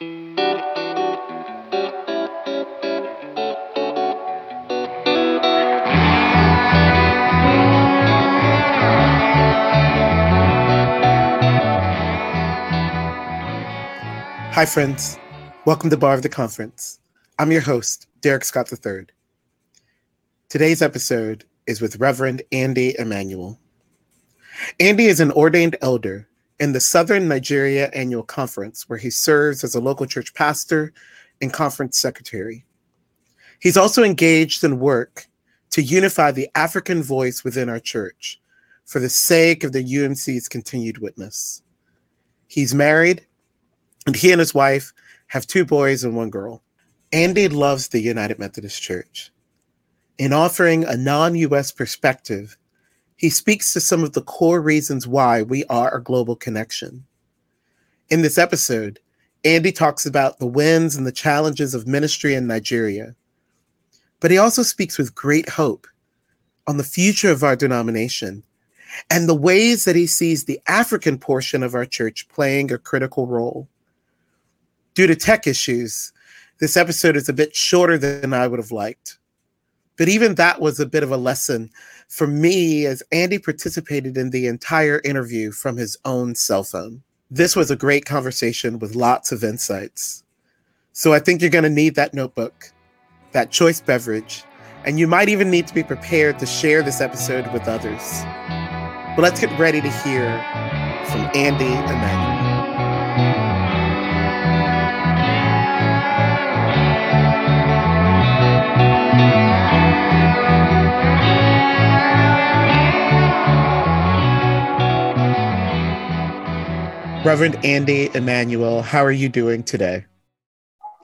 Hi, friends. Welcome to Bar of the Conference. I'm your host, Derek Scott III. Today's episode is with Reverend Ande Emmanuel. Ande is an ordained elder in the Southern Nigeria Annual Conference, where he serves as a local church pastor and conference secretary. He's also engaged in work to unify the African voice within our church for the sake of the UMC's continued witness. He's married and he and his wife have two boys and one girl. Ande loves the United Methodist Church. In offering a non US perspective, he speaks to some of the core reasons why we are a global connection. In this episode, Ande talks about the wins and the challenges of ministry in Nigeria, but he also speaks with great hope on the future of our denomination and the ways that he sees the African portion of our church playing a critical role due to tech issues, this episode is a bit shorter than I would have liked. But even that was a bit of a lesson for me as Ande participated in the entire interview from his own cell phone. This was a great conversation with lots of insights. So I think you're going to need that notebook, that choice beverage, and you might even need to be prepared to share this episode with others. But let's get ready to hear from Ande Emmanuel. Reverend Ande Emmanuel, how are you doing today?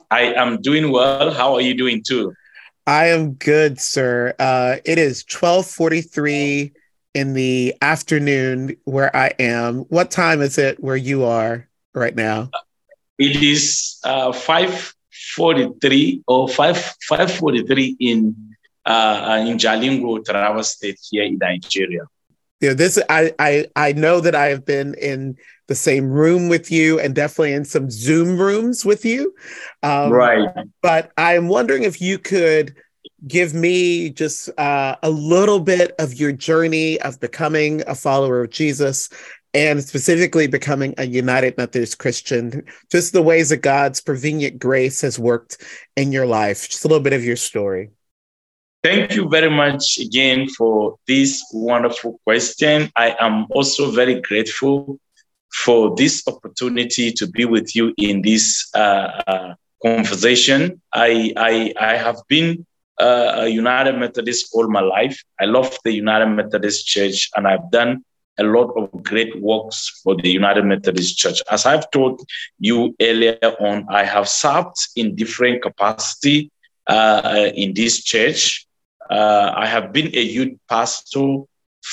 I am doing well. How are you doing too? I am good, sir. Uh, it is 1243 in the afternoon where I am. What time is it where you are right now? It is uh, 543 or 5 543 in uh, in Jalingo, Taraba State here in Nigeria. Yeah, this I I I know that I have been in the same room with you and definitely in some Zoom rooms with you. Um, right. But I'm wondering if you could give me just uh, a little bit of your journey of becoming a follower of Jesus and specifically becoming a United Methodist Christian, just the ways that God's prevenient grace has worked in your life, just a little bit of your story. Thank you very much again for this wonderful question. I am also very grateful for this opportunity to be with you in this uh, uh, conversation. I, I, I have been uh, a United Methodist all my life. I love the United Methodist Church, and I've done a lot of great works for the United Methodist Church. As I've told you earlier on, I have served in different capacity uh, in this church. Uh, I have been a youth pastor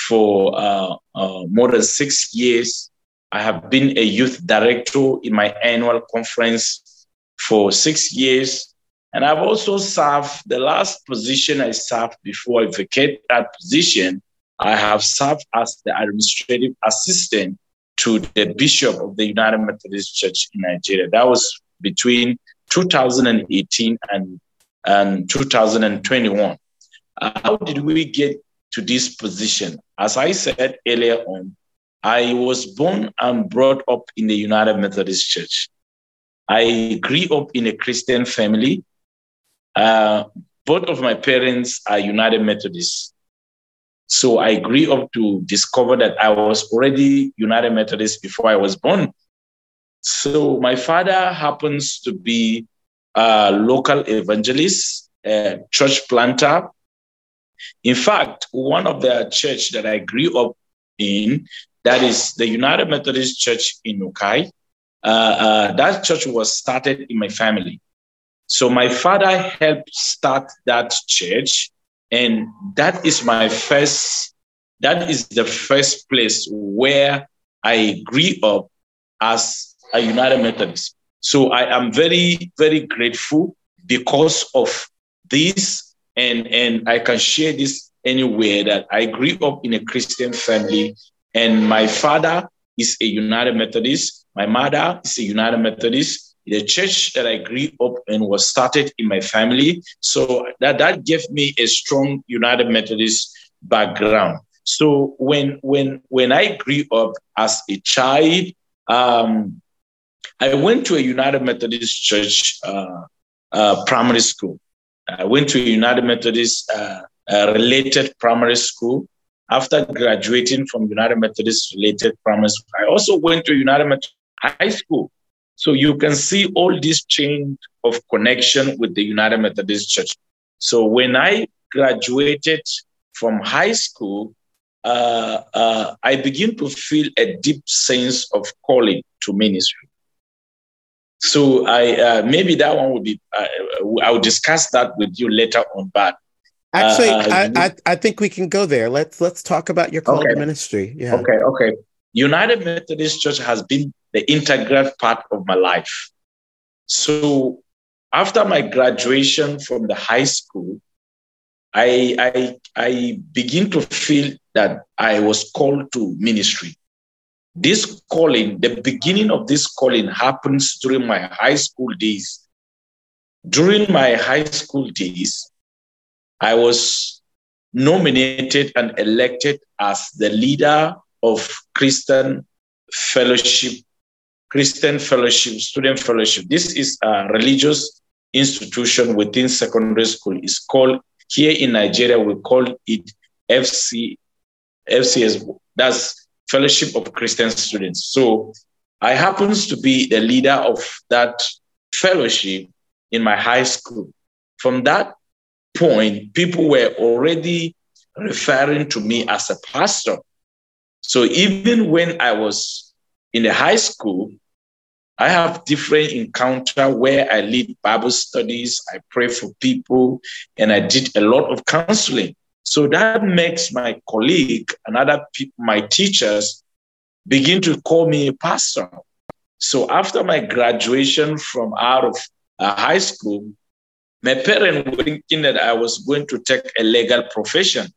for uh, more than six years I have been a youth director in my annual conference for six years. And I've also served the last position I served before I vacated that position. I have served as the administrative assistant to the bishop of the United Methodist Church in Nigeria. That was between 2018 and, and 2021. Uh, how did we get to this position? As I said earlier on, I was born and brought up in the United Methodist Church. I grew up in a Christian family. Uh, both of my parents are United Methodists. So I grew up to discover that I was already United Methodist before I was born. So my father happens to be a local evangelist, a church planter. In fact, one of the church that I grew up in, that is the United Methodist Church in Ukai. Uh, uh, that church was started in my family. So my father helped start that church, and that is my first. That is the first place where I grew up as a United Methodist. So I am very, very grateful because of this, and and I can share this anywhere that I grew up in a Christian family and my father is a United Methodist. My mother is a United Methodist. the church that I grew up in was started in my family. So that, that gave me a strong United Methodist background. So when when when I grew up as a child, um, I went to a United Methodist Church uh, uh, primary school. I went to a United Methodist uh, uh related primary school. After graduating from United Methodist related primary school, I also went to United Methodist High School. So you can see all this chain of connection with the United Methodist Church. So when I graduated from high school, uh, uh, I begin to feel a deep sense of calling to ministry. So I uh, maybe that one would be uh, I'll discuss that with you later on. But actually, uh, I, I, I think we can go there. Let's let's talk about your call okay. to ministry. Yeah. Okay. Okay. United Methodist Church has been the integral part of my life. So after my graduation from the high school, I, I, I begin to feel that I was called to ministry. This calling, the beginning of this calling happens during my high school days. During my high school days, I was nominated and elected as the leader of Christian Fellowship, Christian Fellowship, Student Fellowship. This is a religious institution within secondary school. It's called here in Nigeria, we call it FC, FCS, that's Fellowship of Christian Students. So I happens to be the leader of that fellowship in my high school. From that point, people were already referring to me as a pastor. So even when I was in the high school, I have different encounter where I lead Bible studies, I pray for people, and I did a lot of counseling. So that makes my colleague and other pe- my teachers begin to call me a pastor. So after my graduation from out of uh, high school, my parents were thinking that I was going to take a legal profession.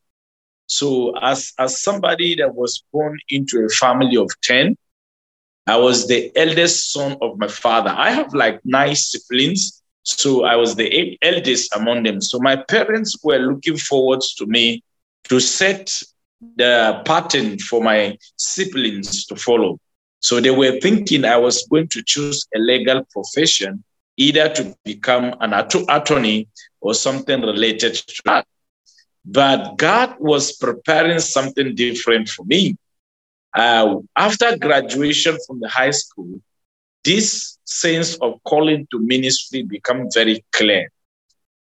So as, as somebody that was born into a family of 10, I was the eldest son of my father. I have like nine siblings. So I was the eldest among them. So my parents were looking forward to me to set the pattern for my siblings to follow. So they were thinking I was going to choose a legal profession, either to become an attorney or something related to that. But God was preparing something different for me. Uh, after graduation from the high school, this sense of calling to ministry become very clear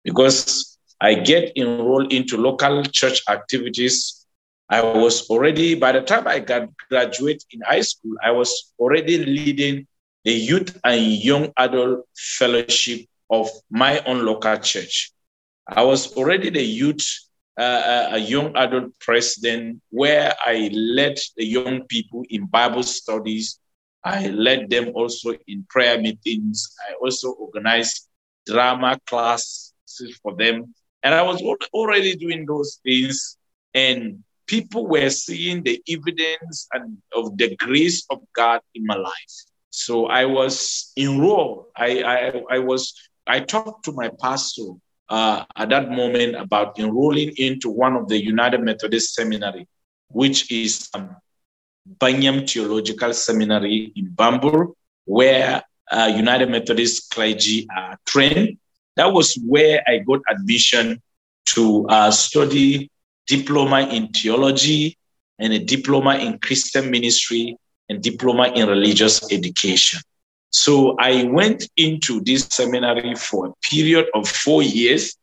because I get enrolled into local church activities. I was already, by the time I got graduate in high school, I was already leading the youth and young adult fellowship of my own local church. I was already the youth uh, a young adult president where I led the young people in Bible studies. I led them also in prayer meetings. I also organized drama classes for them. And I was already doing those things. And people were seeing the evidence and of the grace of God in my life. So I was enrolled. I, I, I was, I talked to my pastor uh, at that moment about enrolling into one of the United Methodist Seminary, which is um, Banyam Theological Seminary in Bambur, where uh, United Methodist clergy are trained. That was where I got admission to uh, study diploma in theology and a diploma in Christian ministry and diploma in religious education. So I went into this seminary for a period of four years.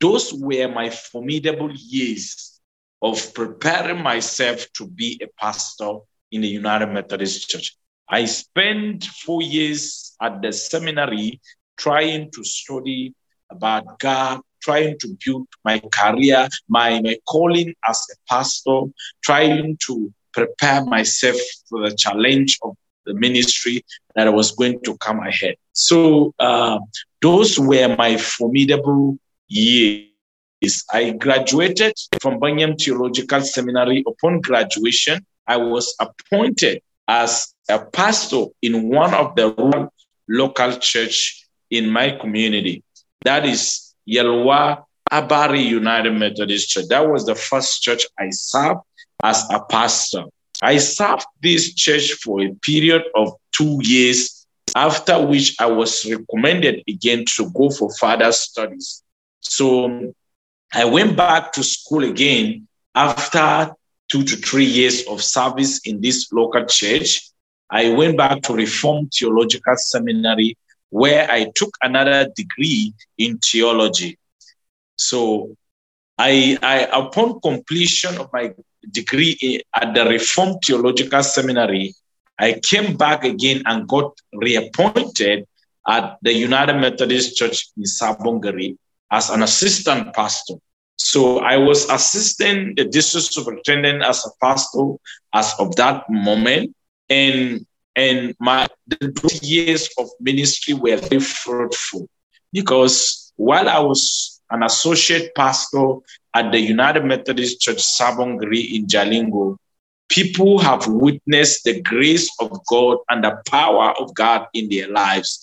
Those were my formidable years of preparing myself to be a pastor in the United Methodist Church. I spent four years at the seminary trying to study about God, trying to build my career, my, my calling as a pastor, trying to prepare myself for the challenge of the ministry that was going to come ahead. So uh, those were my formidable years. I graduated from Banyam Theological Seminary. Upon graduation, I was appointed as a pastor in one of the local church in my community. That is Yelwa Abari United Methodist Church. That was the first church I served as a pastor. I served this church for a period of two years, after which I was recommended again to go for further studies. So I went back to school again after two to three years of service in this local church. I went back to Reformed Theological Seminary where I took another degree in theology. So I, I upon completion of my degree at the Reformed Theological Seminary, I came back again and got reappointed at the United Methodist Church in Sabongari as an assistant pastor. So I was assisting the district superintendent as a pastor as of that moment. And and my the years of ministry were very fruitful because while I was an associate pastor at the United Methodist Church Sabongari in Jalingo, people have witnessed the grace of God and the power of God in their lives.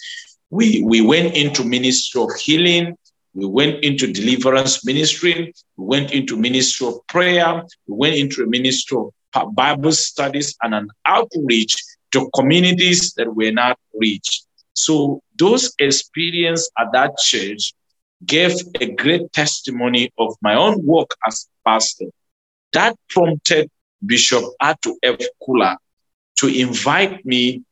We, we went into ministry of healing. We went into deliverance ministry. We went into ministry of prayer. We went into ministry of Bible studies and an outreach to communities that were not reached. So those experiences at that church gave a great testimony of my own work as pastor. That prompted Bishop Atu F. Kula to invite me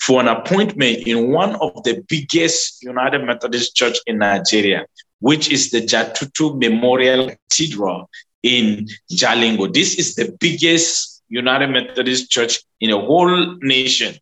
for an appointment in one of the biggest United Methodist Church in Nigeria, which is the Jatutu Memorial Cathedral in Jalingo. This is the biggest United Methodist Church in a whole nation.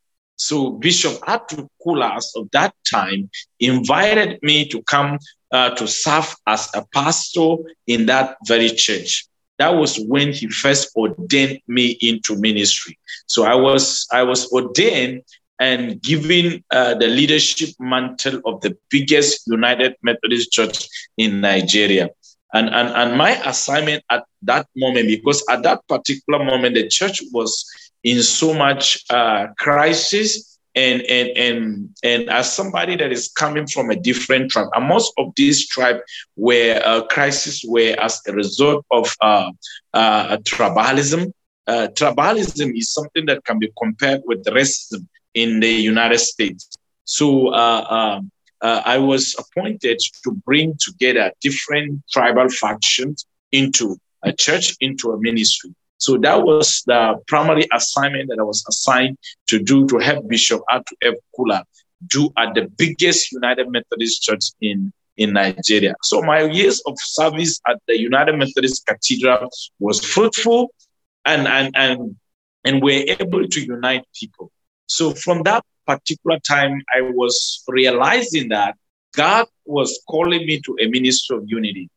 So Bishop Atukulas of that time invited me to come uh, to serve as a pastor in that very church. That was when he first ordained me into ministry. So I was I was ordained and given uh, the leadership mantle of the biggest United Methodist Church in Nigeria. And, and, and my assignment at that moment, because at that particular moment, the church was in so much uh, crisis. And, and, and, and as somebody that is coming from a different tribe, and most of these tribes were uh, crisis were as a result of uh, uh, tribalism. Uh, tribalism is something that can be compared with racism in the United States. So uh, um, I was appointed to bring together different tribal factions into a church, into a ministry. So that was the primary assignment that I was assigned to do to help Bishop Atu F. Kula do at the biggest United Methodist church in, in Nigeria. So my years of service at the United Methodist Cathedral was fruitful and, and, and, and we're able to unite people. So from that particular time, I was realizing that God was calling me to a ministry of unity.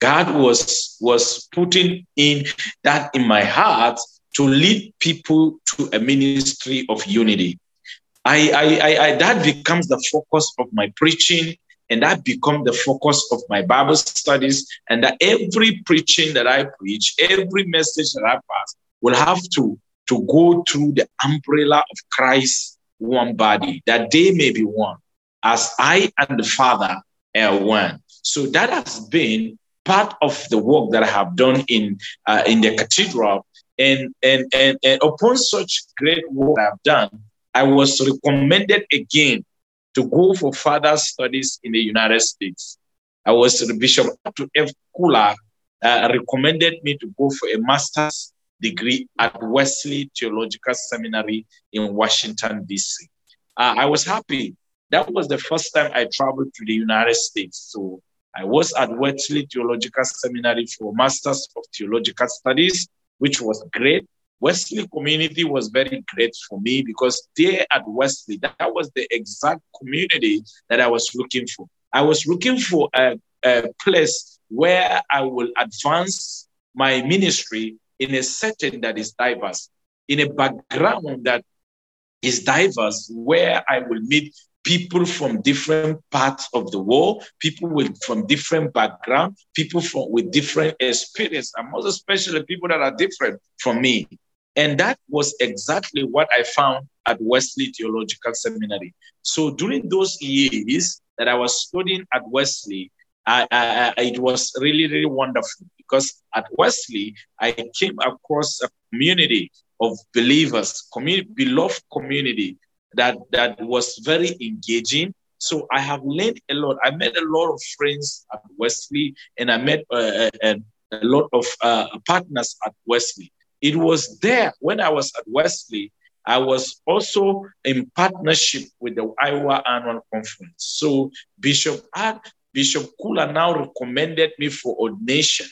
God was, was putting in that in my heart to lead people to a ministry of unity. I, I, I, that becomes the focus of my preaching, and that becomes the focus of my Bible studies. And that every preaching that I preach, every message that I pass, will have to, to go through the umbrella of Christ one body, that they may be one, as I and the Father are one. So that has been part of the work that I have done in uh, in the cathedral. And, and, and, and upon such great work I've done, I was recommended again to go for further studies in the United States. I was the Bishop to F. Kula uh, recommended me to go for a master's degree at Wesley Theological Seminary in Washington, D.C. Uh, I was happy. That was the first time I traveled to the United States. So I was at Wesley Theological Seminary for Masters of Theological Studies, which was great. Wesley community was very great for me because there at Wesley, that was the exact community that I was looking for. I was looking for a, a place where I will advance my ministry in a setting that is diverse, in a background that is diverse, where I will meet people from different parts of the world, people with from different background, people from with different experience, and most especially people that are different from me. And that was exactly what I found at Wesley Theological Seminary. So during those years that I was studying at Wesley, I, I, I, it was really, really wonderful because at Wesley, I came across a community of believers, community, beloved community that, that was very engaging. So I have learned a lot. I met a lot of friends at Wesley and I met uh, a, a, lot of uh, partners at Wesley. It was there when I was at Wesley I was also in partnership with the Iowa Annual Conference. So Bishop Bishop Kula now recommended me for ordination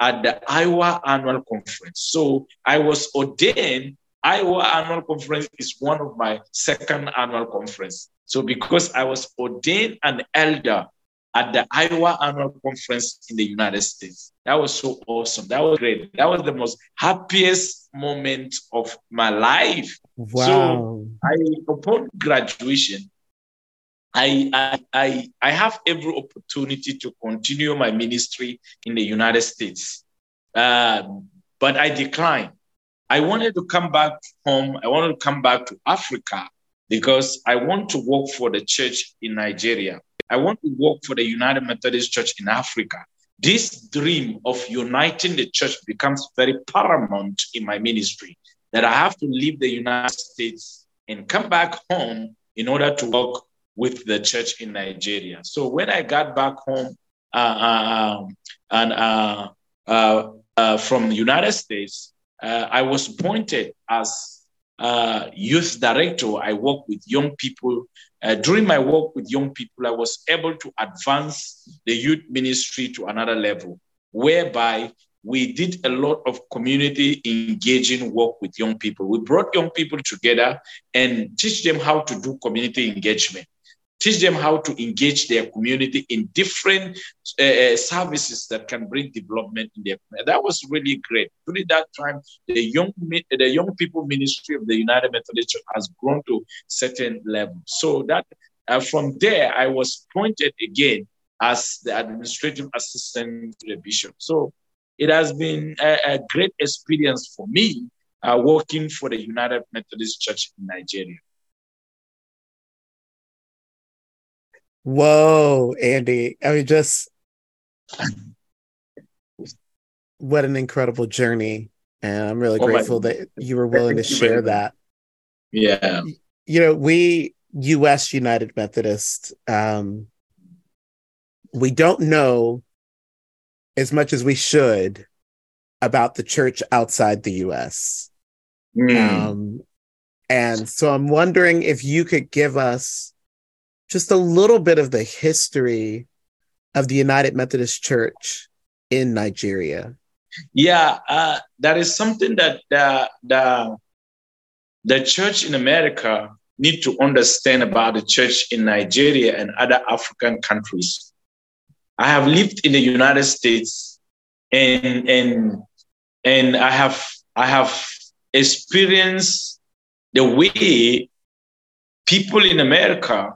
at the Iowa Annual Conference. So I was ordained. Iowa Annual Conference is one of my second annual conference. So because I was ordained an elder at the Iowa Annual Conference in the United States. That was so awesome. That was great. That was the most happiest moment of my life. Wow. So I, upon graduation, I, I, I, I have every opportunity to continue my ministry in the United States. Um, but I declined. I wanted to come back home. I wanted to come back to Africa because I want to work for the church in Nigeria. I want to work for the United Methodist Church in Africa. This dream of uniting the church becomes very paramount in my ministry that I have to leave the United States and come back home in order to work with the church in Nigeria. So when I got back home uh, uh, um, and uh, uh, uh, from the United States, uh, I was appointed as youth director. I work with young people uh, during my work with young people, I was able to advance the youth ministry to another level, whereby we did a lot of community engaging work with young people. We brought young people together and teach them how to do community engagement teach them how to engage their community in different uh, uh, services that can bring development in their community. That was really great. During that time, the young the young people ministry of the United Methodist Church has grown to certain level. So that uh, from there, I was appointed again as the administrative assistant to the bishop. So it has been a, a great experience for me uh, working for the United Methodist Church in Nigeria. Whoa, Ande. I mean, just what an incredible journey. And I'm really oh grateful that you were willing to share that. Yeah. You know, we, US United Methodist, um, we don't know as much as we should about the church outside the US. Mm. Um, and so I'm wondering if you could give us just a little bit of the history of the United Methodist Church in Nigeria. Yeah, uh, that is something that the, the, the church in America need to understand about the church in Nigeria and other African countries. I have lived in the United States and and and I have I have experienced the way people in America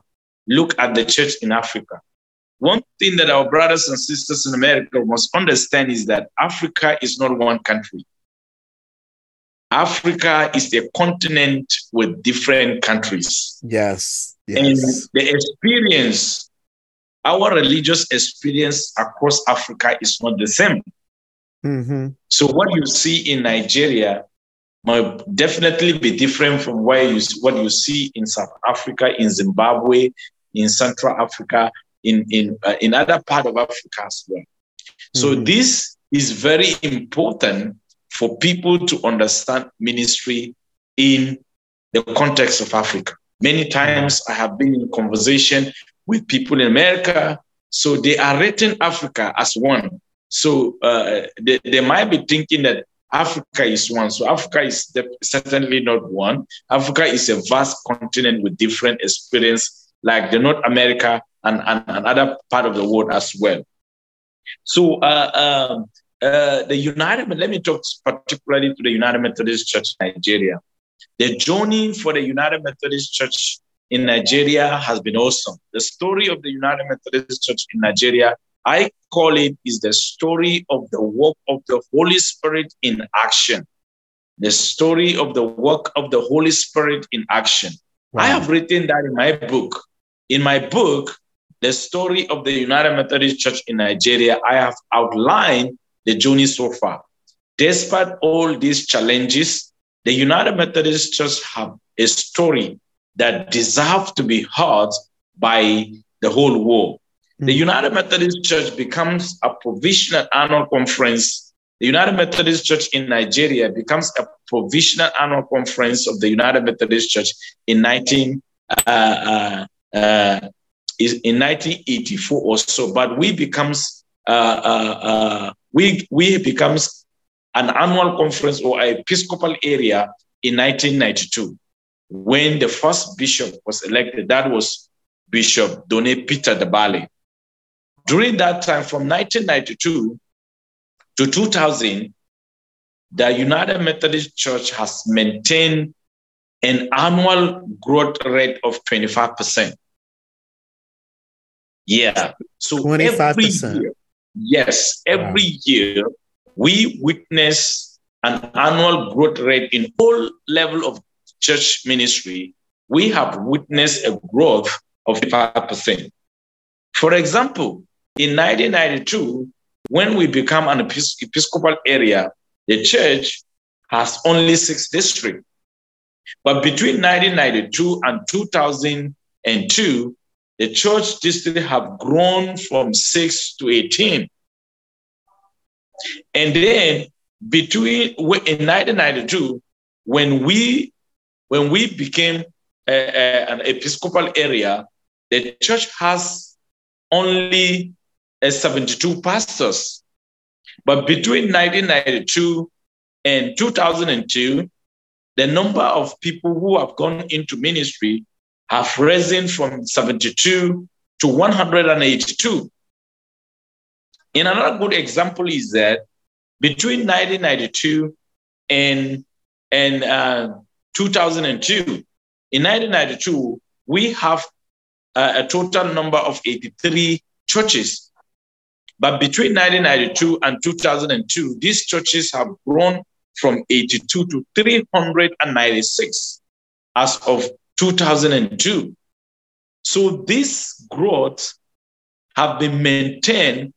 look at the church in Africa. One thing that our brothers and sisters in America must understand is that Africa is not one country. Africa is a continent with different countries. Yes. yes. And the experience, our religious experience across Africa is not the same. Mm-hmm. So, what you see in Nigeria might definitely be different from where you, what you see in South Africa, in Zimbabwe, in Central Africa, in in uh, in other part of Africa as well. So mm-hmm. this is very important for people to understand ministry in the context of Africa. Many times I have been in conversation with people in America, so they are rating Africa as one. So uh, they, they might be thinking that Africa is one. So Africa is certainly not one. Africa is a vast continent with different experience like the North America and, and, and other part of the world as well. So uh, um, uh, the United, let me talk particularly to the United Methodist Church in Nigeria. The journey for the United Methodist Church in Nigeria has been awesome. The story of the United Methodist Church in Nigeria, I call it, is the story of the work of the Holy Spirit in action. the story of the work of the Holy Spirit in action. Wow. I have written that in my book. In my book, the story of the United Methodist Church in Nigeria, I have outlined the journey so far. Despite all these challenges, the United Methodist Church have a story that deserves to be heard by the whole world. Mm-hmm. The hmm. United Methodist Church becomes a provisional annual conference. The United Methodist Church in Nigeria becomes a provisional annual conference of the United Methodist Church in 19 uh, uh, uh, in 1984 or so. But we becomes uh, uh, we we becomes an annual conference or episcopal area in 1992 when the first bishop was elected. That was Bishop Done Peter Dabale. During that time, from 1992 to 2000, the United Methodist Church has maintained an annual growth rate of 25%. Yeah. So 25%. Year, yes, every wow. year we witness an annual growth rate in all level of church ministry. We have witnessed a growth of 5%. For example, in 1992, when we become an episcopal area, the church has only six districts. But between 1992 and 2002, the church district have grown from six to 18. And then between in 1992, when we when we became a, a, an episcopal area, the church has only uh, 72 pastors. But between 1992 and 2002, the number of people who have gone into ministry have risen from 72 to 182. And another good example is that between 1992 and, and uh, 2002, in 1992, we have uh, a total number of 83 churches. But between 1992 and 2002, these churches have grown from 82 to 396 as of 2002. So this growth have been maintained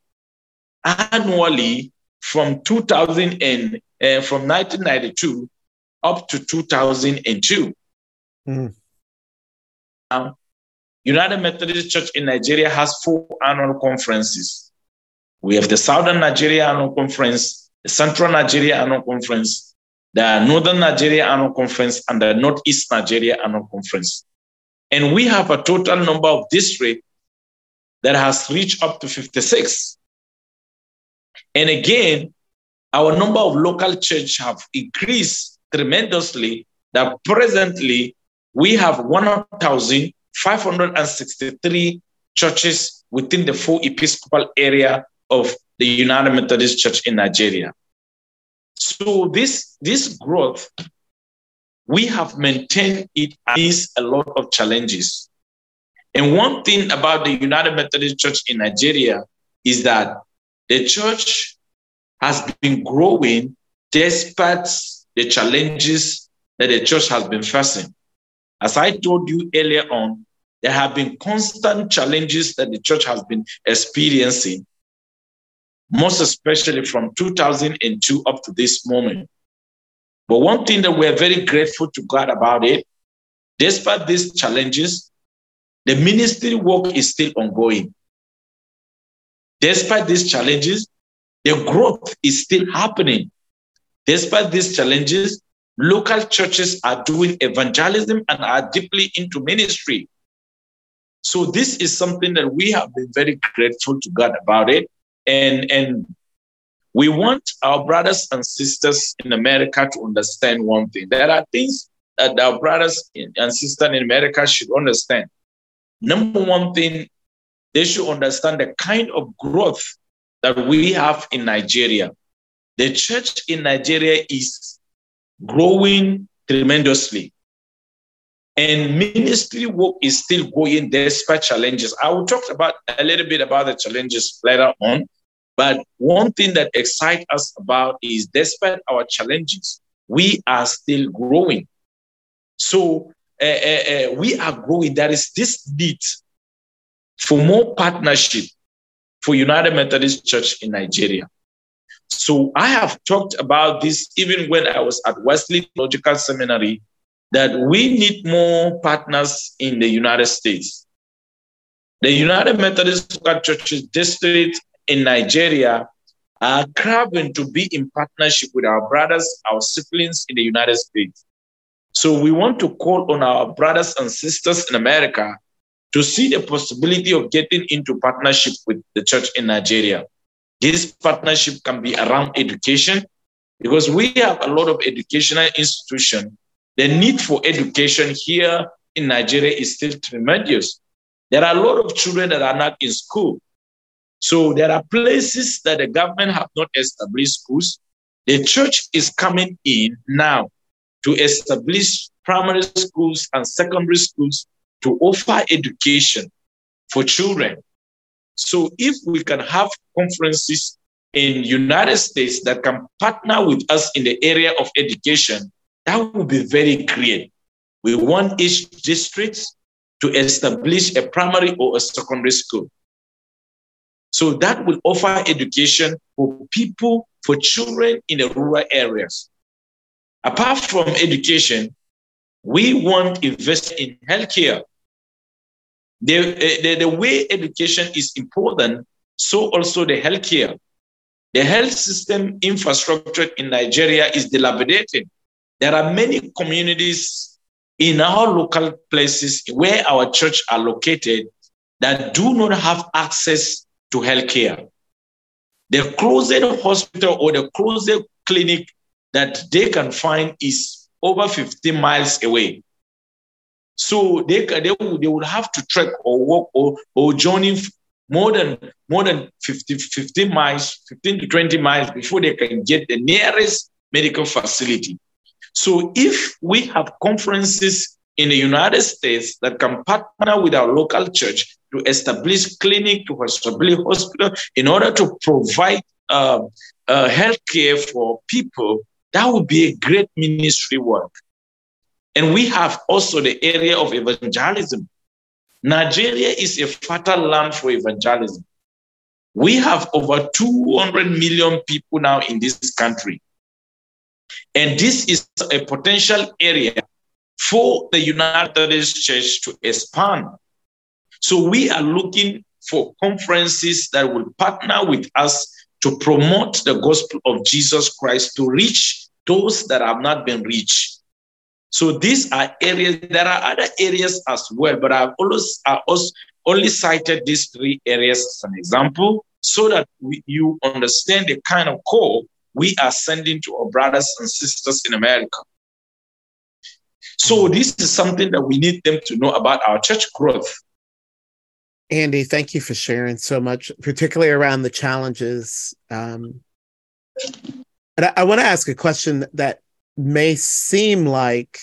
annually from 2000 and uh, from 1992 up to 2002. Mm. Now, United Methodist Church in Nigeria has four annual conferences. We have the Southern Nigeria Annual Conference, the Central Nigeria Annual Conference, the Northern Nigeria Annual Conference, and the Northeast Nigeria Annual Conference. And we have a total number of districts that has reached up to 56. And again, our number of local church have increased tremendously that presently we have 1,563 churches within the four episcopal area of the United Methodist Church in Nigeria. So this, this growth, we have maintained it is a lot of challenges. And one thing about the United Methodist Church in Nigeria is that the church has been growing despite the challenges that the church has been facing. As I told you earlier on, there have been constant challenges that the church has been experiencing most especially from 2002 up to this moment. But one thing that we're very grateful to God about it, despite these challenges, the ministry work is still ongoing. Despite these challenges, the growth is still happening. Despite these challenges, local churches are doing evangelism and are deeply into ministry. So this is something that we have been very grateful to God about it. And, and we want our brothers and sisters in America to understand one thing. There are things that our brothers and sisters in America should understand. Number one thing, they should understand the kind of growth that we have in Nigeria. The church in Nigeria is growing tremendously. And ministry work is still going despite challenges. I will talk about a little bit about the challenges later on. But one thing that excites us about is despite our challenges, we are still growing. So uh, uh, uh, we are growing. There is this need for more partnership for United Methodist Church in Nigeria. So I have talked about this even when I was at Wesley Theological Seminary that we need more partners in the United States. The United Methodist Churches district in Nigeria are craving to be in partnership with our brothers, our siblings in the United States. So we want to call on our brothers and sisters in America to see the possibility of getting into partnership with the church in Nigeria. This partnership can be around education because we have a lot of educational institutions. The need for education here in Nigeria is still tremendous. There are a lot of children that are not in school. So there are places that the government have not established schools. The church is coming in now to establish primary schools and secondary schools to offer education for children. So if we can have conferences in United States that can partner with us in the area of education, that would be very great. We want each district to establish a primary or a secondary school. So that will offer education for people, for children in the rural areas. Apart from education, we want invest in healthcare. The, eh, the, the way education is important, so also the healthcare. The health system infrastructure in Nigeria is dilapidated. There are many communities in our local places where our church are located that do not have access to healthcare. The closest hospital or the closest clinic that they can find is over 15 miles away. So they, they, they would have to trek or walk or, or journey more than more than 50, 15 miles, 15 to 20 miles before they can get the nearest medical facility. So if we have conferences in the United States that can partner with our local church to establish clinic, to establish hospital, in order to provide uh, uh, health care for people, that would be a great ministry work. And we have also the area of evangelism. Nigeria is a fertile land for evangelism. We have over 200 million people now in this country. And this is a potential area for the United States Church to expand. So we are looking for conferences that will partner with us to promote the gospel of Jesus Christ to reach those that have not been reached. So these are areas, there are other areas as well, but I've always, also only cited these three areas as an example so that we, you understand the kind of call we are sending to our brothers and sisters in America. So this is something that we need them to know about our church growth. Ande, thank you for sharing so much, particularly around the challenges. Um, and I, I want to ask a question that may seem like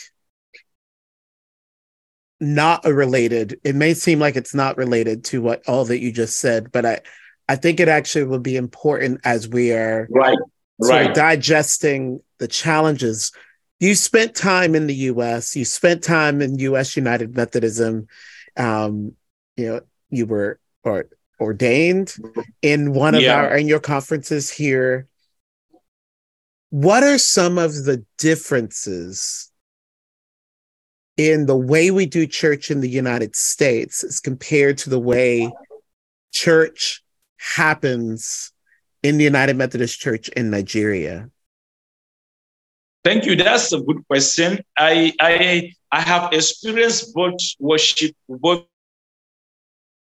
not related. It may seem like it's not related to what all that you just said, but I, I think it actually will be important as we are right, right. digesting the challenges you spent time in the U.S. You spent time in U.S. United Methodism. Um, you know, you were or, ordained in one of yeah. our in your conferences here. What are some of the differences in the way we do church in the United States as compared to the way church happens in the United Methodist Church in Nigeria? Thank you. That's a good question. I I I have experienced both worship both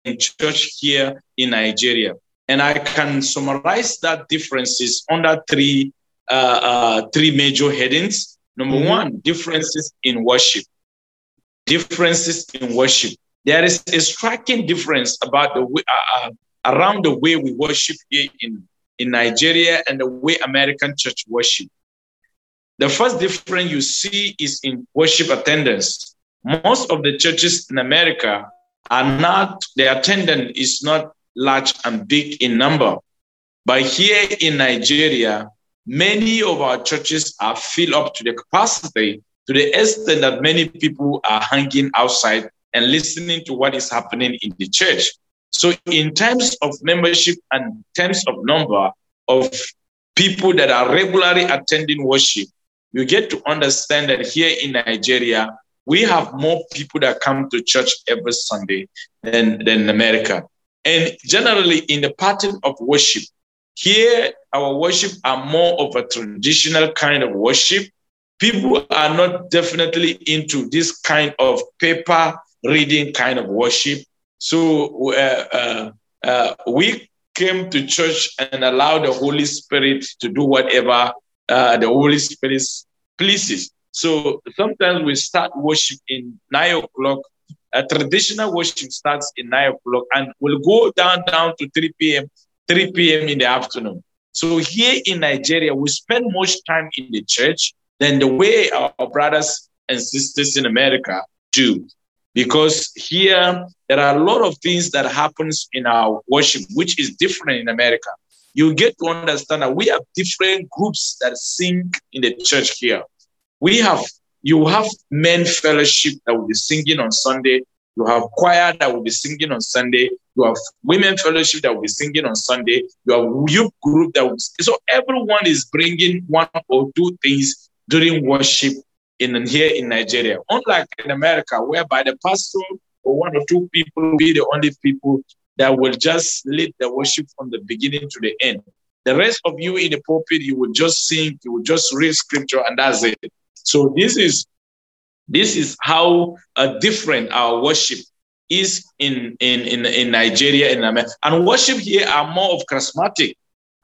in church here in Nigeria, and I can summarize that differences under three uh, uh, three major headings. Number mm-hmm. one, differences in worship. Differences in worship. There is a striking difference about the way, uh, uh around the way we worship here in in Nigeria and the way American church worship. The first difference you see is in worship attendance. Most of the churches in America are not, the attendance is not large and big in number. But here in Nigeria, many of our churches are filled up to the capacity to the extent that many people are hanging outside and listening to what is happening in the church. So, in terms of membership and terms of number of people that are regularly attending worship, you get to understand that here in Nigeria, we have more people that come to church every Sunday than, than America. And generally, in the pattern of worship, here our worship are more of a traditional kind of worship. People are not definitely into this kind of paper reading kind of worship. So uh, uh, uh, we came to church and allowed the Holy Spirit to do whatever uh, the Holy Spirit pleases. So sometimes we start worship in nine o'clock. A traditional worship starts in nine o'clock and will go down down to 3 p.m. 3 p.m. in the afternoon. So here in Nigeria, we spend much time in the church than the way our brothers and sisters in America do. Because here there are a lot of things that happens in our worship, which is different in America. You get to understand that we have different groups that sing in the church here. We have you have men fellowship that will be singing on Sunday. You have choir that will be singing on Sunday. You have women fellowship that will be singing on Sunday. You have youth group that will. So everyone is bringing one or two things during worship in here in Nigeria. Unlike in America, whereby the pastor or one or two people will be the only people that will just lead the worship from the beginning to the end. The rest of you in the pulpit, you will just sing, you will just read scripture, and that's it. So this is this is how uh, different our worship is in, in, in, in Nigeria and America. And worship here are more of charismatic,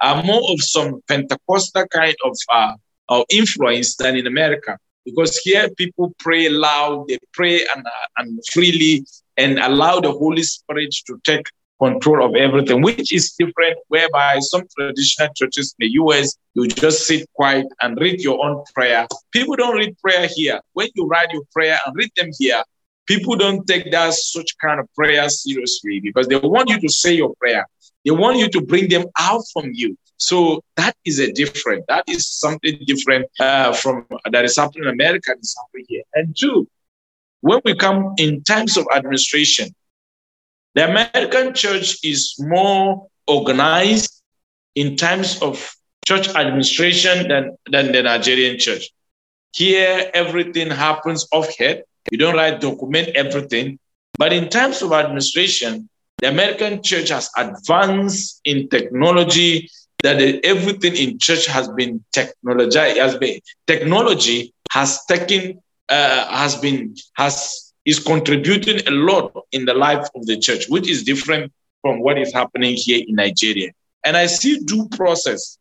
are more of some Pentecostal kind of uh, of influence than in America. Because here people pray loud, they pray and, uh, and freely and allow the Holy Spirit to take control of everything, which is different, whereby some traditional churches in the US, you just sit quiet and read your own prayer. People don't read prayer here. When you write your prayer and read them here, people don't take that such kind of prayer seriously because they want you to say your prayer. They want you to bring them out from you. So that is a different, that is something different uh, from that is happening in America, happening here. And two, when we come in times of administration, the American church is more organized in terms of church administration than, than the Nigerian church. Here, everything happens off head. You don't write document everything. But in terms of administration, the American church has advanced in technology that everything in church has been technology has been technology has taken uh, has been has is contributing a lot in the life of the church, which is different from what is happening here in Nigeria. And I see due process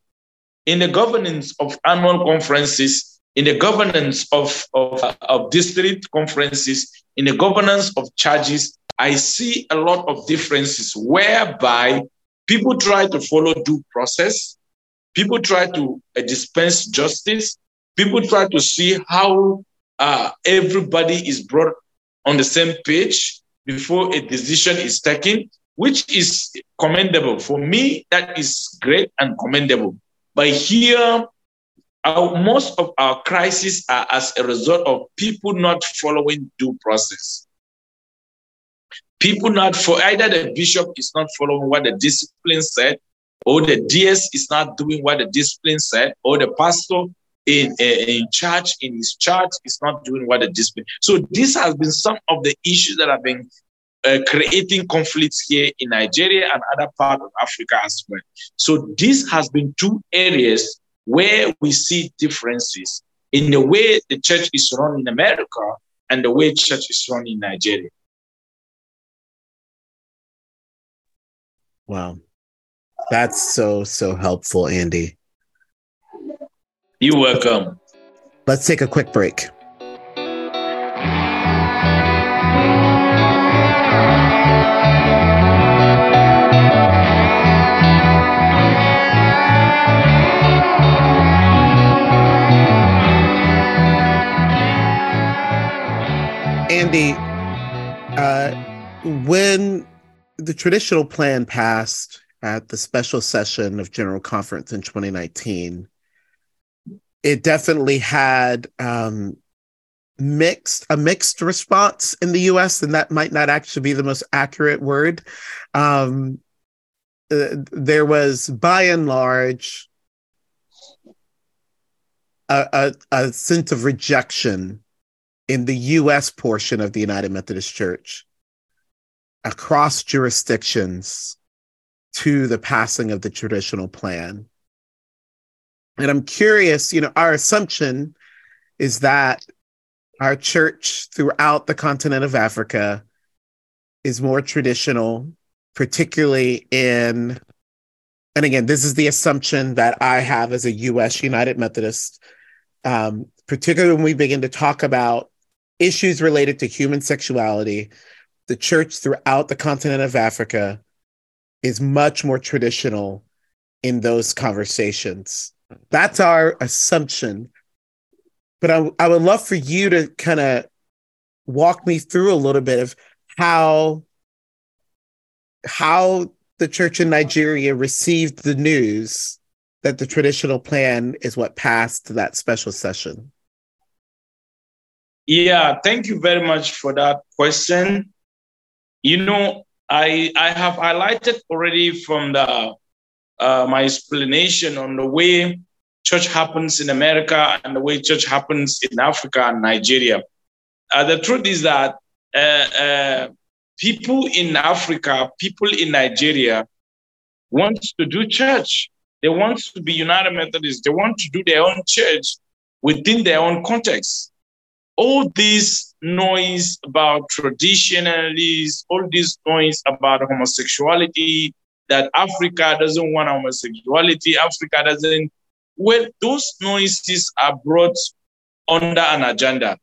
in the governance of annual conferences, in the governance of, of, of district conferences, in the governance of charges, I see a lot of differences whereby people try to follow due process, people try to uh, dispense justice, people try to see how uh, everybody is brought on the same page before a decision is taken, which is commendable. For me, that is great and commendable. But here, our, most of our crises are as a result of people not following due process. People not for either the bishop is not following what the discipline said, or the DS is not doing what the discipline said, or the pastor in, in church, in his church, is not doing what the discipline. So this has been some of the issues that have been uh, creating conflicts here in Nigeria and other part of Africa as well. So this has been two areas where we see differences in the way the church is run in America and the way church is run in Nigeria. Wow. That's so, so helpful, Ande. You're welcome. Let's take a quick break. Ande, uh, when the traditional plan passed at the special session of General Conference in 2019, it definitely had um, mixed a mixed response in the U.S. and that might not actually be the most accurate word. Um, uh, there was, by and large, a, a, a sense of rejection in the U.S. portion of the United Methodist Church across jurisdictions to the passing of the traditional plan. And I'm curious, you know, our assumption is that our church throughout the continent of Africa is more traditional, particularly in, and again, this is the assumption that I have as a US United Methodist, um, particularly when we begin to talk about issues related to human sexuality. The church throughout the continent of Africa is much more traditional in those conversations. That's our assumption. But I, I would love for you to kind of walk me through a little bit of how how the church in Nigeria received the news that the traditional plan is what passed that special session. Yeah, thank you very much for that question. You know, I I have highlighted already from the uh, my explanation on the way church happens in America and the way church happens in Africa and Nigeria. Uh, the truth is that uh, uh, people in Africa, people in Nigeria want to do church. They want to be United Methodists. They want to do their own church within their own context. All this noise about traditionalists, all this noise about homosexuality, that Africa doesn't want homosexuality, Africa doesn't. Well, those noises are brought under an agenda.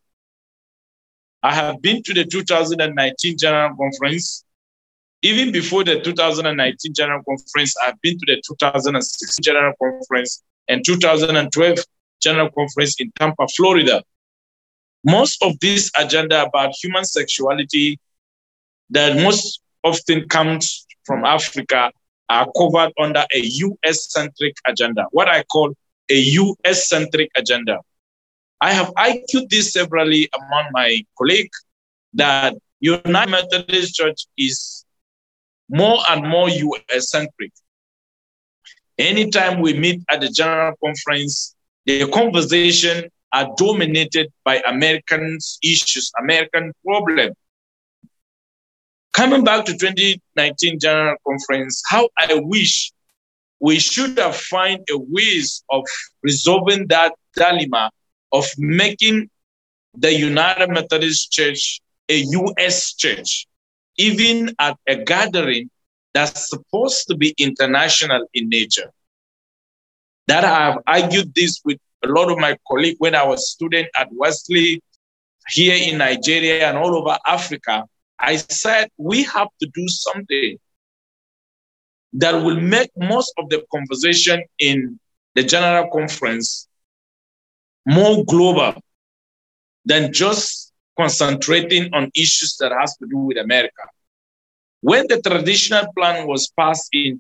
I have been to the 2019 General Conference. Even before the 2019 General Conference, I've been to the 2016 General Conference and 2012 General Conference in Tampa, Florida. Most of this agenda about human sexuality that most often comes from Africa are covered under a US centric agenda, what I call a US centric agenda. I have argued this severally among my colleagues that United Methodist Church is more and more US centric. Anytime we meet at the general conference, the conversation are dominated by American issues, American problems coming back to 2019 General Conference, how I wish we should have found a ways of resolving that dilemma of making the United Methodist Church a U.S. church, even at a gathering that's supposed to be international in nature. That I have argued this with a lot of my colleagues when I was student at Wesley here in Nigeria and all over Africa I said we have to do something that will make most of the conversation in the general conference more global than just concentrating on issues that has to do with America. When the traditional plan was passed in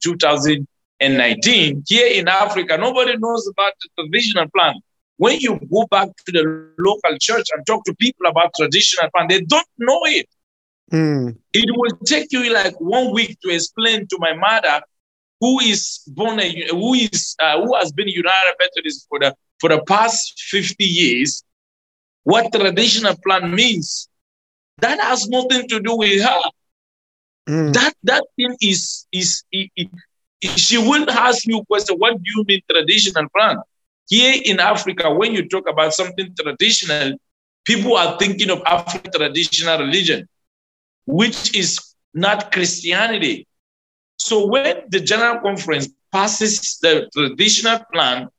2019, here in Africa, nobody knows about the traditional plan. When you go back to the local church and talk to people about traditional plan, they don't know it. Mm. It will take you like one week to explain to my mother, who is born, a, who is uh, who has been United Methodist for the for the past fifty years, what traditional plan means. That has nothing to do with her. Mm. That that thing is is it, it, she will ask you a question. What do you mean traditional plan? Here in Africa, when you talk about something traditional, people are thinking of African traditional religion which is not Christianity. So when the General Conference passes the traditional plan,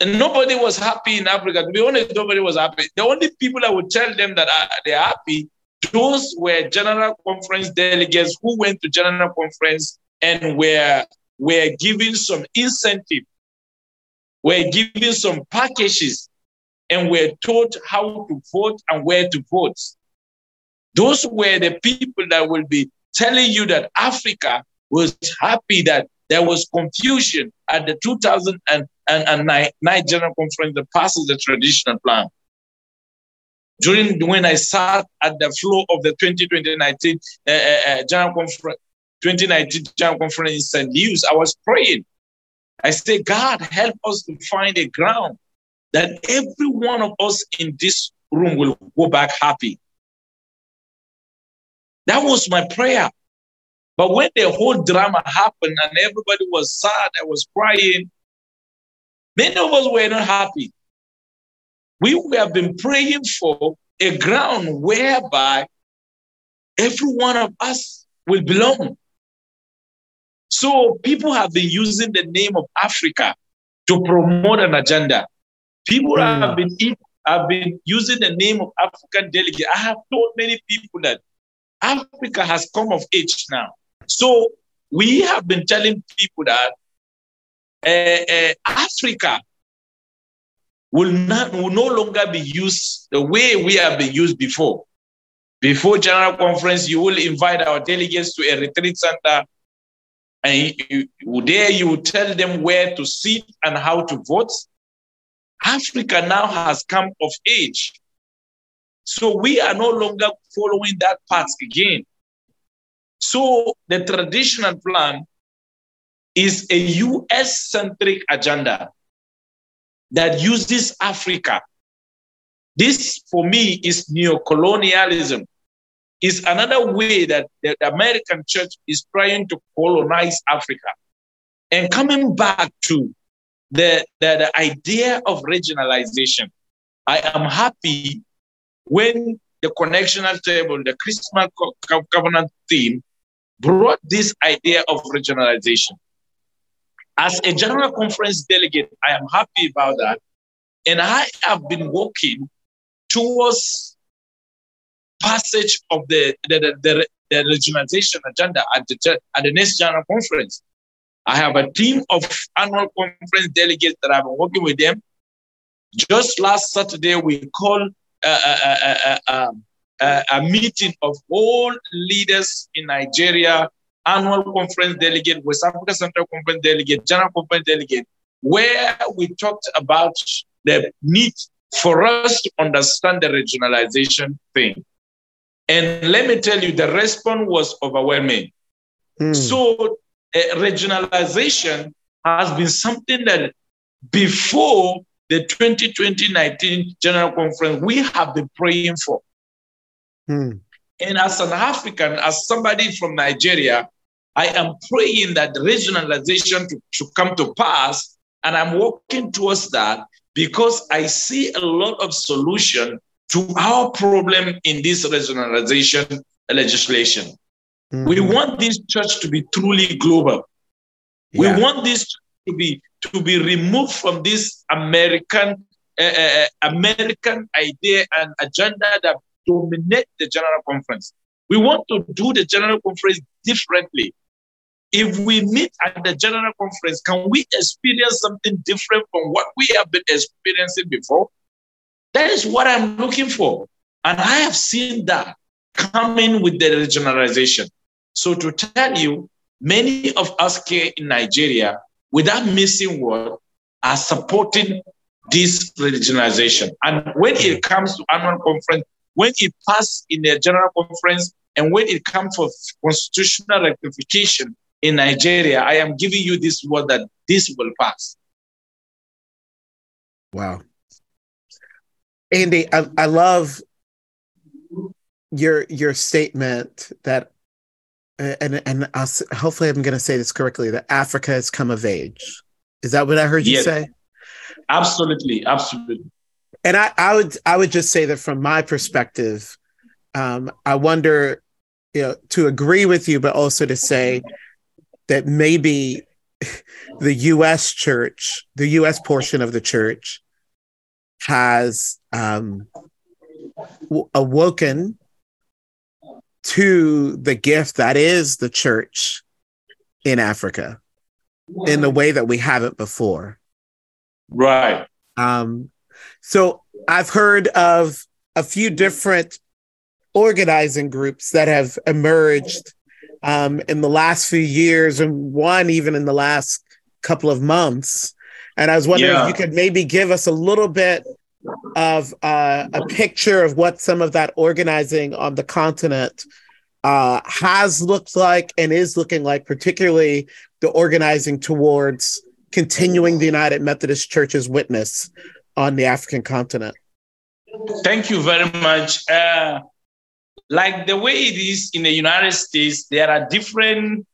and nobody was happy in Africa. To be honest, nobody was happy. The only people that would tell them that uh, they're happy, those were General Conference delegates who went to General Conference and we're, we're given some incentive, we're given some packages, and we're taught how to vote and where to vote. Those were the people that will be telling you that Africa was happy that there was confusion at the 2000 and and, and night, night general conference that passes the traditional plan. During when I sat at the floor of the 2019 uh, uh, uh, general conference, 2019 general conference in St. Louis, I was praying. I said, God, help us to find a ground that every one of us in this room will go back happy. That was my prayer. But when the whole drama happened and everybody was sad, I was crying, many of us were not happy. We have been praying for a ground whereby every one of us will belong. So people have been using the name of Africa to promote an agenda. People mm. have been have been using the name of African delegate. I have told many people that Africa has come of age now. So we have been telling people that uh, uh, Africa will not will no longer be used the way we have been used before. Before general conference, you will invite our delegates to a retreat center, and you, there you tell them where to sit and how to vote. Africa now has come of age. So we are no longer following that path again. So the traditional plan is a US centric agenda that uses Africa. This, for me, is neocolonialism. Is another way that the American church is trying to colonize Africa. And coming back to the, the, the idea of regionalization. I am happy when the connectional table, the Christmas covenant theme, brought this idea of regionalization. As a general conference delegate, I am happy about that. And I have been working towards passage of the, the, the, the regionalization agenda at the, at the next general conference. I have a team of annual conference delegates that I've been working with them. Just last Saturday, we called a, a, a, a, meeting of all leaders in Nigeria, annual conference delegate, West Africa Central Conference delegate, General Conference delegate, where we talked about the need for us to understand the regionalization thing. And let me tell you, the response was overwhelming. Hmm. So uh, regionalization has been something that before the 2020-19 General Conference, we have been praying for. Hmm. And as an African, as somebody from Nigeria, I am praying that regionalization to, should come to pass. And I'm working towards that because I see a lot of solution to our problem in this regionalization legislation. Mm-hmm. We want this church to be truly global. Yeah. We want this to be to be removed from this American uh, American idea and agenda that dominate the general conference. We want to do the general conference differently. If we meet at the general conference, can we experience something different from what we have been experiencing before? That is what I'm looking for. And I have seen that coming with the regionalization. So to tell you, many of us here in Nigeria, without missing word, are supporting this regionalization. And when it comes to annual conference, when it passed in the general conference, and when it comes for constitutional rectification in Nigeria, I am giving you this word that this will pass. Wow. Ande, I, I love your your statement that and and I'll, hopefully I'm going to say this correctly that Africa has come of age. Is that what I heard you yes. say? Absolutely, absolutely. And I, I would I would just say that from my perspective, um, I wonder, you know, to agree with you, but also to say that maybe the U.S. church, the U.S. portion of the church, has um, awoken to the gift that is the church in Africa in the way that we haven't before. Right. Um, so I've heard of a few different organizing groups that have emerged um, in the last few years, and one even in the last couple of months, And I was wondering yeah. if you could maybe give us a little bit of uh, a picture of what some of that organizing on the continent uh, has looked like and is looking like, particularly the organizing towards continuing the United Methodist Church's witness on the African continent. Thank you very much. Uh, like the way it is in the United States, there are different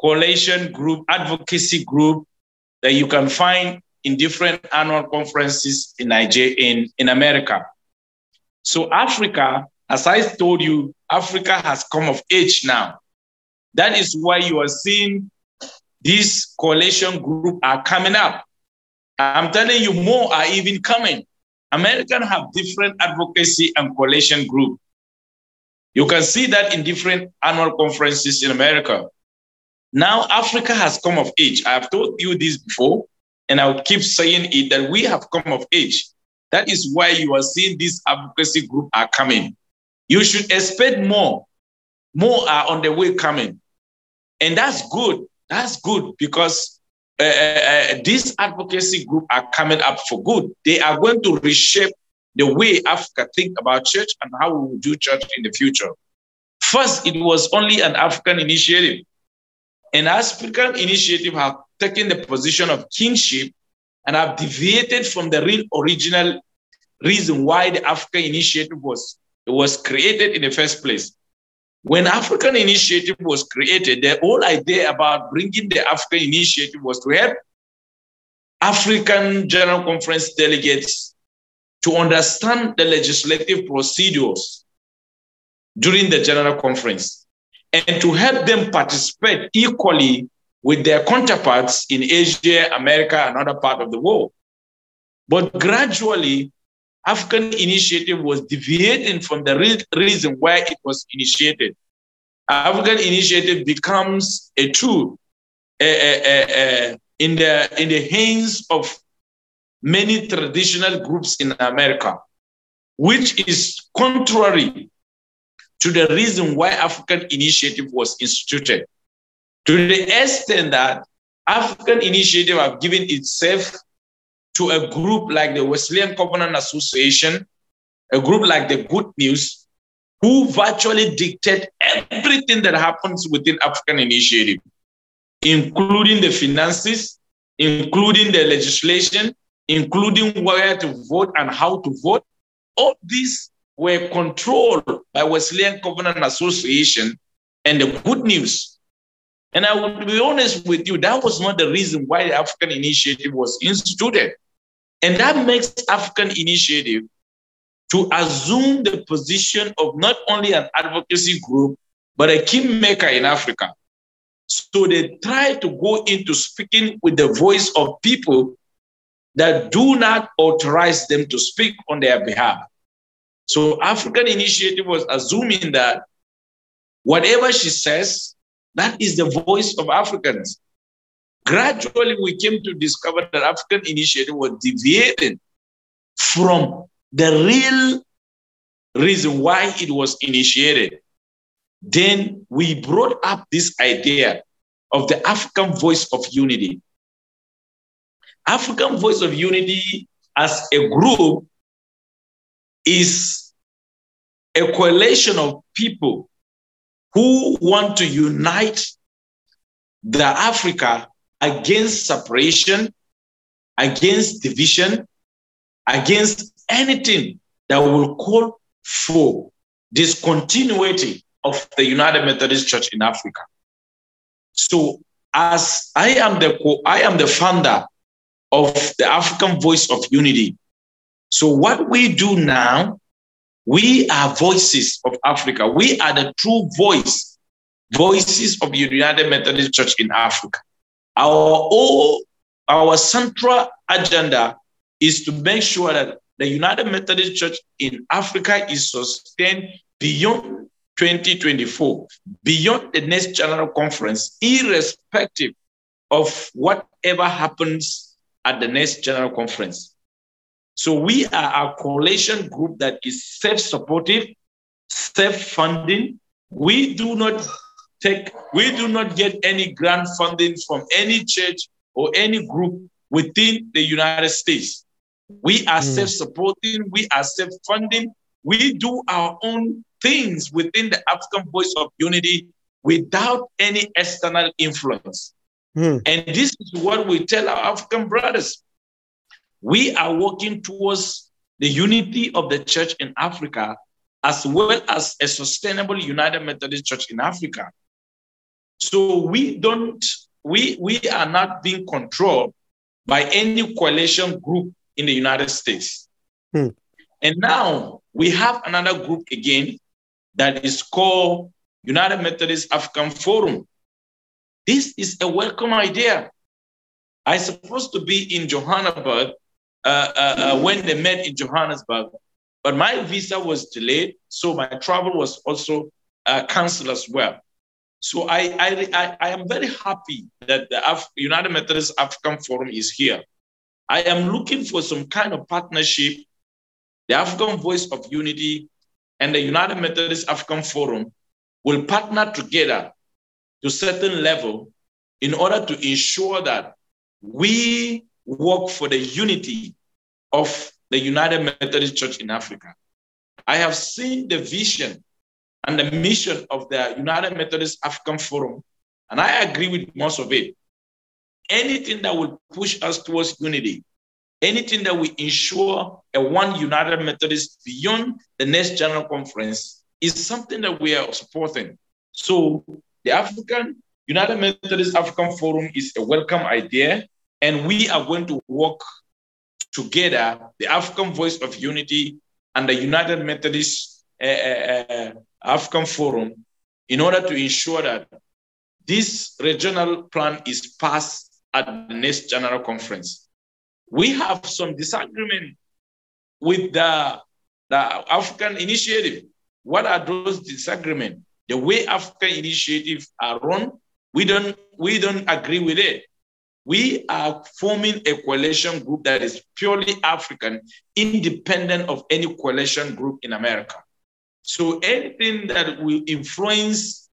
coalition group, advocacy group that you can find in different annual conferences in Nigeria, in, in America. So Africa, as I told you, Africa has come of age now. That is why you are seeing these coalition group are coming up. I'm telling you, more are even coming. Americans have different advocacy and coalition group. You can see that in different annual conferences in America. Now Africa has come of age. I have told you this before, and I'll keep saying it that we have come of age. That is why you are seeing this advocacy group are coming. You should expect more. More are on the way coming. And that's good. That's good because uh, uh, this advocacy group are coming up for good. They are going to reshape the way Africa think about church and how we will do church in the future. First, it was only an African initiative. An African initiative have taken the position of kingship and have deviated from the real original reason why the African initiative was, was created in the first place. When African initiative was created, the whole idea about bringing the African initiative was to help African General Conference delegates to understand the legislative procedures during the General Conference and to help them participate equally with their counterparts in Asia, America, and other parts of the world. But gradually, African initiative was deviating from the re- reason why it was initiated. African initiative becomes a tool in, the, in the hands of many traditional groups in America, which is contrary to the reason why African initiative was instituted. To the extent that African initiative have given itself to a group like the Wesleyan Covenant Association, a group like the Good News, who virtually dictate everything that happens within African initiative, including the finances, including the legislation, including where to vote and how to vote. All these were controlled by Wesleyan Covenant Association and the Good News. And I will be honest with you, that was not the reason why the African Initiative was instituted. And that makes African Initiative to assume the position of not only an advocacy group, but a kingmaker in Africa. So they try to go into speaking with the voice of people that do not authorize them to speak on their behalf. So African Initiative was assuming that whatever she says, that is the voice of Africans. Gradually, we came to discover that African Initiative was deviating from the real reason why it was initiated. Then we brought up this idea of the African voice of unity. African Voice of Unity as a group is a coalition of people who want to unite the Africa against separation, against division, against anything that will call for discontinuity of the United Methodist Church in Africa. So as I am the I am the founder of the African voice of unity. So, what we do now, we are voices of Africa. We are the true voice, voices of the United Methodist Church in Africa. Our all, our central agenda is to make sure that the United Methodist Church in Africa is sustained beyond 2024, beyond the next general conference, irrespective of whatever happens at the next general conference. So we are a coalition group that is self-supportive, self-funding. We do not take, we do not get any grant funding from any church or any group within the United States. We are mm. self-supporting, we are self-funding, we do our own things within the African Voice of Unity without any external influence. Mm. And this is what we tell our African brothers. We are working towards the unity of the church in Africa, as well as a sustainable United Methodist Church in Africa. So we don't, we, we are not being controlled by any coalition group in the United States. Hmm. And now we have another group again that is called United Methodist African Forum. This is a welcome idea. I supposed to be in Johannesburg Uh, uh, uh, when they met in Johannesburg, but my visa was delayed, so my travel was also uh, canceled as well. So I, I, I, I, am very happy that the Af- United Methodist African Forum is here. I am looking for some kind of partnership. The African Voice of Unity and the United Methodist African Forum will partner together to a certain level in order to ensure that we work for the unity of the United Methodist Church in Africa. I have seen the vision and the mission of the United Methodist African Forum, and I agree with most of it. Anything that will push us towards unity, anything that will ensure a one United Methodist beyond the next General Conference is something that we are supporting. So the African United Methodist African Forum is a welcome idea, and we are going to work together, the African Voice of Unity and the United Methodist uh, uh, African Forum, in order to ensure that this regional plan is passed at the next General Conference. We have some disagreement with the, the African Initiative. What are those disagreements? The way African initiatives are run, we don't, we don't agree with it. We are forming a coalition group that is purely African, independent of any coalition group in America. So anything that will influence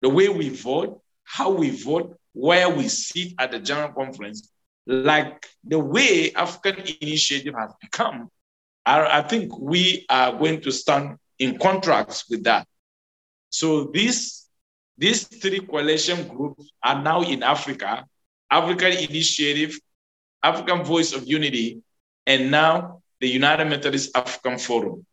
the way we vote, how we vote, where we sit at the general conference, like the way African initiative has become, I, think we are going to stand in contrast with that. So these, these three coalition groups are now in Africa, African Initiative, African Voice of Unity, and now the United Methodist African Forum.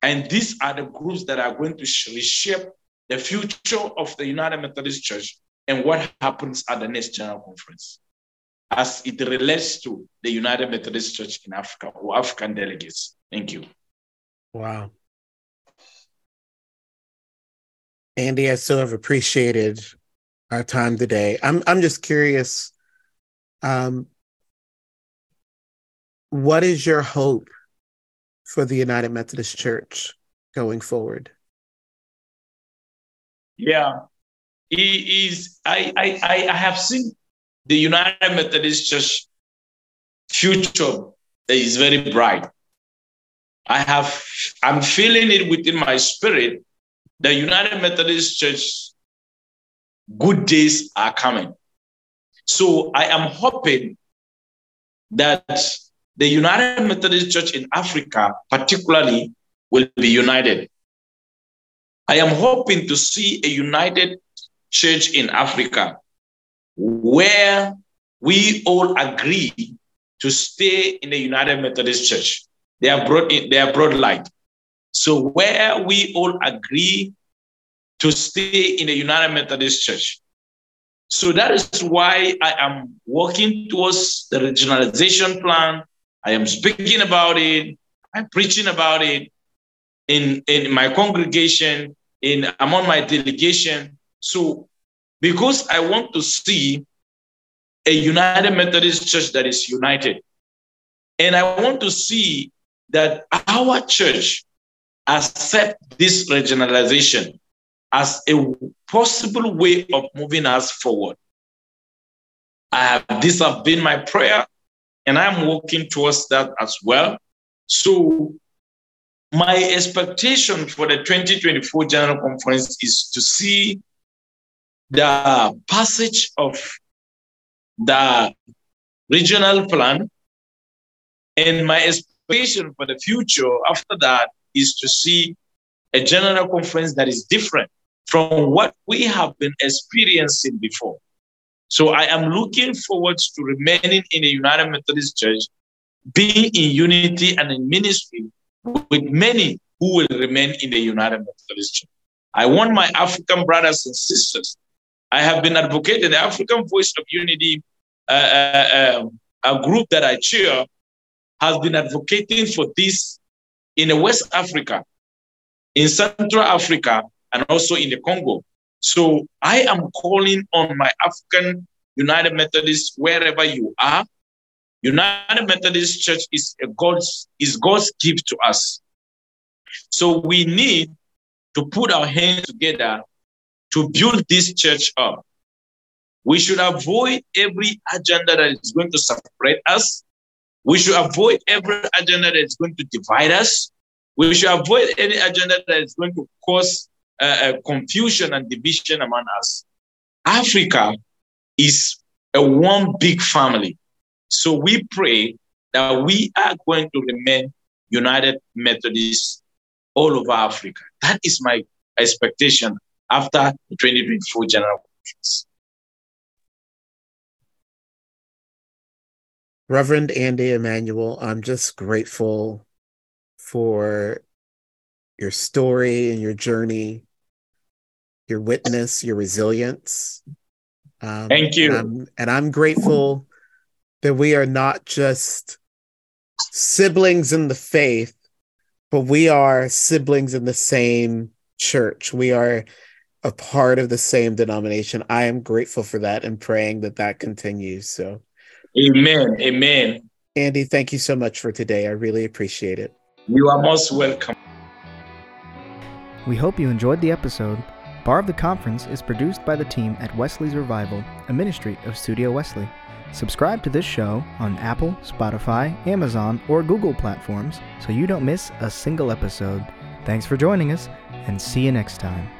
And these are the groups that are going to reshape the future of the United Methodist Church and what happens at the next General Conference as it relates to the United Methodist Church in Africa or African delegates. Thank you. Wow. Ande, I so have appreciated our time today. I'm I'm just curious. Um, what is your hope for the United Methodist Church going forward? Yeah, is. I I I have seen the United Methodist Church future is very bright. I have. I'm feeling it within my spirit. The United Methodist Church good days are coming. So I am hoping that the United Methodist Church in Africa, particularly, will be united. I am hoping to see a united church in Africa where we all agree to stay in the United Methodist Church. They are broad, they are broad light. So where we all agree to stay in the United Methodist Church. So that is why I am working towards the regionalization plan I am speaking about it. I'm preaching about it in, in my congregation, in among my delegation. So because I want to see a United Methodist Church that is united. And I want to see that our church accept this regionalization as a possible way of moving us forward. I have, this have been my prayer and I'm working towards that as well. So my expectation for the 2024 General Conference is to see the passage of the regional plan. And my expectation for the future after that is to see a general conference that is different from what we have been experiencing before. So I am looking forward to remaining in the United Methodist Church, being in unity and in ministry with many who will remain in the United Methodist Church. I want my African brothers and sisters. I have been advocating the African Voice of Unity, uh, uh, um, a group that I chair, has been advocating for this in West Africa, in Central Africa, and also in the Congo. So I am calling on my African United Methodist, wherever you are. United Methodist Church is God's is God's gift to us. So we need to put our hands together to build this church up. We should avoid every agenda that is going to separate us. We should avoid every agenda that is going to divide us. We should avoid any agenda that is going to cause uh, uh, confusion and division among us. Africa is a one big family. So we pray that we are going to remain United Methodists all over Africa. That is my expectation after the 2024 General Conference. Reverend Ande Emmanuel, I'm just grateful for your story and your journey your witness, your resilience. Um, Thank you. And I'm, and I'm grateful that we are not just siblings in the faith, but we are siblings in the same church. We are a part of the same denomination. I am grateful for that and praying that that continues. So, amen. Amen. Ande, thank you so much for today. I really appreciate it. You are most welcome. We hope you enjoyed the episode Bar of the Conference is produced by the team at Wesley's Revival, a ministry of Studio Wesley. Subscribe to this show on Apple, Spotify, Amazon, or Google platforms so you don't miss a single episode. Thanks for joining us, and see you next time.